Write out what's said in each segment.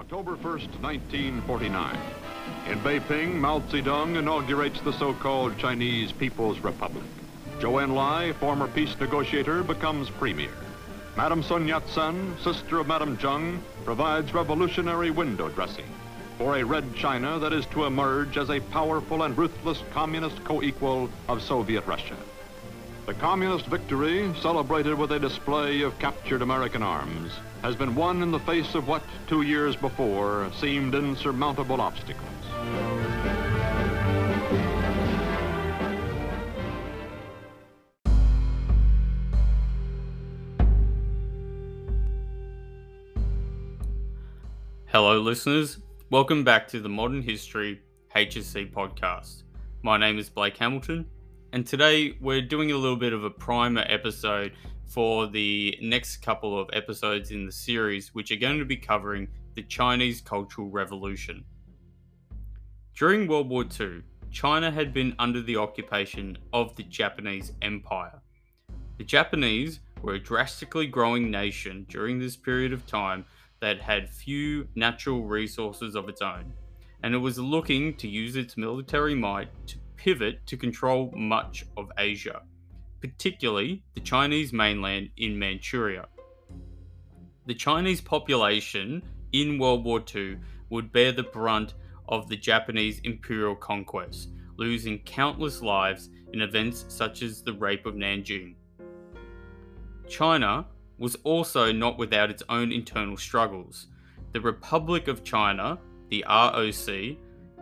October 1st, 1949. In Beiping, Mao Zedong inaugurates the so-called Chinese People's Republic. Zhou Enlai, former peace negotiator, becomes premier. Madame Sun Yat-sen, sister of Madame Chiang, provides revolutionary window dressing for a red China that is to emerge as a powerful and ruthless communist co-equal of Soviet Russia. The communist victory, celebrated with a display of captured American arms, has been won in the face of what two years before seemed insurmountable obstacles. Hello, listeners. Welcome back to the Modern History HSC podcast. My name is Blake Hamilton, and today we're doing a little bit of a primer episode for the next couple of episodes in the series, which are going to be covering the Chinese Cultural Revolution. During World War II, China had been under the occupation of the Japanese Empire. The Japanese were a drastically growing nation during this period of time that had few natural resources of its own, and it was looking to use its military might to pivot to control much of Asia, particularly the Chinese mainland in Manchuria. The Chinese population in World War II would bear the brunt of the Japanese imperial conquest, losing countless lives in events such as the Rape of Nanjing. China was also not without its own internal struggles. The Republic of China, the ROC,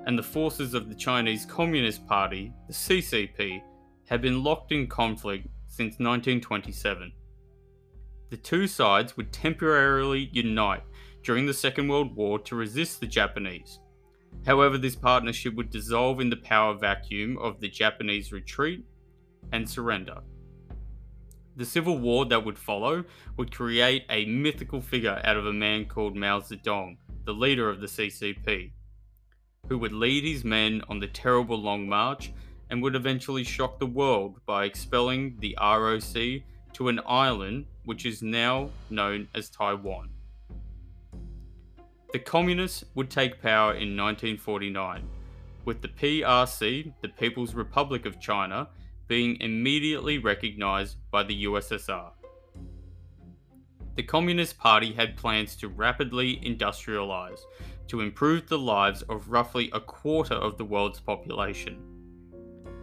and the forces of the Chinese Communist Party, the CCP, had been locked in conflict since 1927. The two sides would temporarily unite during the Second World War to resist the Japanese. However, this partnership would dissolve in the power vacuum of the Japanese retreat and surrender. The civil war that would follow would create a mythical figure out of a man called Mao Zedong, the leader of the CCP, who would lead his men on the terrible Long March and would eventually shock the world by expelling the ROC to an island which is now known as Taiwan. The Communists would take power in 1949, with the PRC, the People's Republic of China, being immediately recognized by the USSR. The Communist Party had plans to rapidly industrialize to improve the lives of roughly a quarter of the world's population.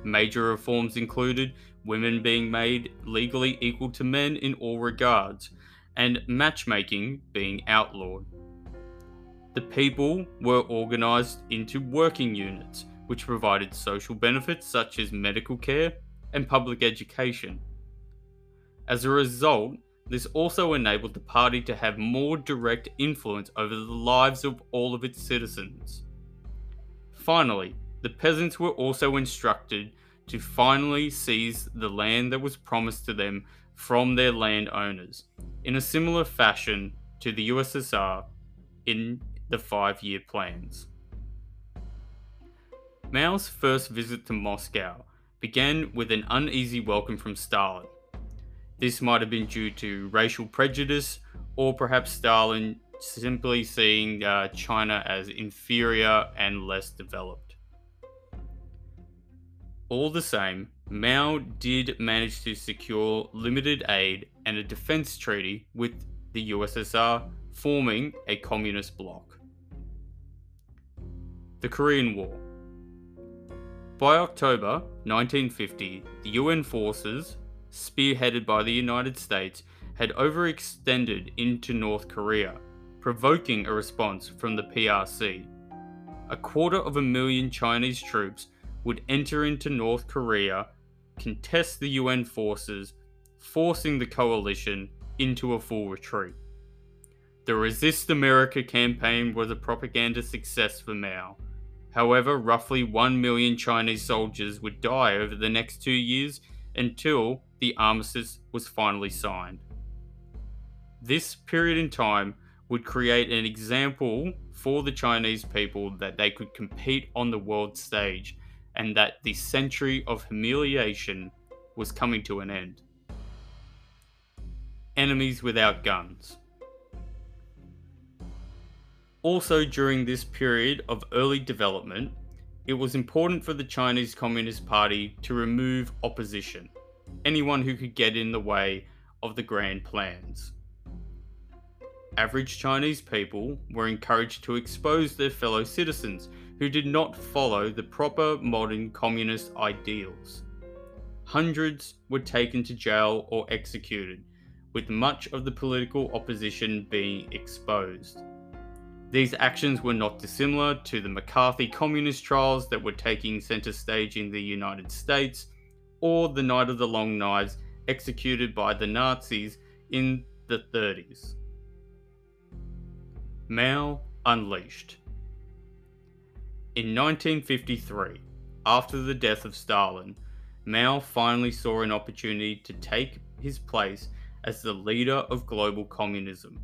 Major reforms included women being made legally equal to men in all regards, and matchmaking being outlawed. The people were organized into working units, which provided social benefits such as medical care, and public education. As a result, this also enabled the party to have more direct influence over the lives of all of its citizens. Finally, the peasants were also instructed to finally seize the land that was promised to them from their landowners, in a similar fashion to the USSR in the five year plans. Mao's first visit to Moscow began with an uneasy welcome from Stalin. This might have been due to racial prejudice, or perhaps Stalin simply seeing uh, China as inferior and less developed. All the same, Mao did manage to secure limited aid and a defense treaty with the USSR, forming a communist bloc. The Korean War. By October 1950, the UN forces, spearheaded by the United States, had overextended into North Korea, provoking a response from the PRC. A quarter of a million Chinese troops would enter into North Korea, contest the UN forces, forcing the coalition into a full retreat. The Resist America campaign was a propaganda success for Mao However, roughly 1 million Chinese soldiers would die over the next two years until the armistice was finally signed. This period in time would create an example for the Chinese people that they could compete on the world stage and that the century of humiliation was coming to an end. Enemies without guns. Also, during this period of early development, it was important for the Chinese Communist Party to remove opposition, anyone who could get in the way of the grand plans. Average Chinese people were encouraged to expose their fellow citizens who did not follow the proper modern communist ideals. Hundreds were taken to jail or executed, with much of the political opposition being exposed. These actions were not dissimilar to the McCarthy communist trials that were taking centre stage in the United States, or the Night of the Long Knives executed by the Nazis in the 30s. Mao Unleashed. In 1953, after the death of Stalin, Mao finally saw an opportunity to take his place as the leader of global communism.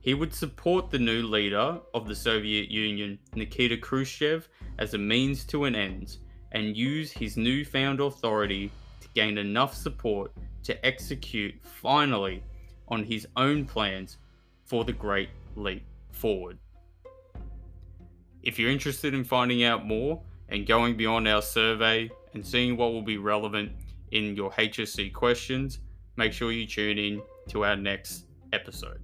He would support the new leader of the Soviet Union, Nikita Khrushchev, as a means to an end and use his newfound authority to gain enough support to execute finally on his own plans for the Great Leap Forward. If you're interested in finding out more and going beyond our survey and seeing what will be relevant in your HSC questions, make sure you tune in to our next episode.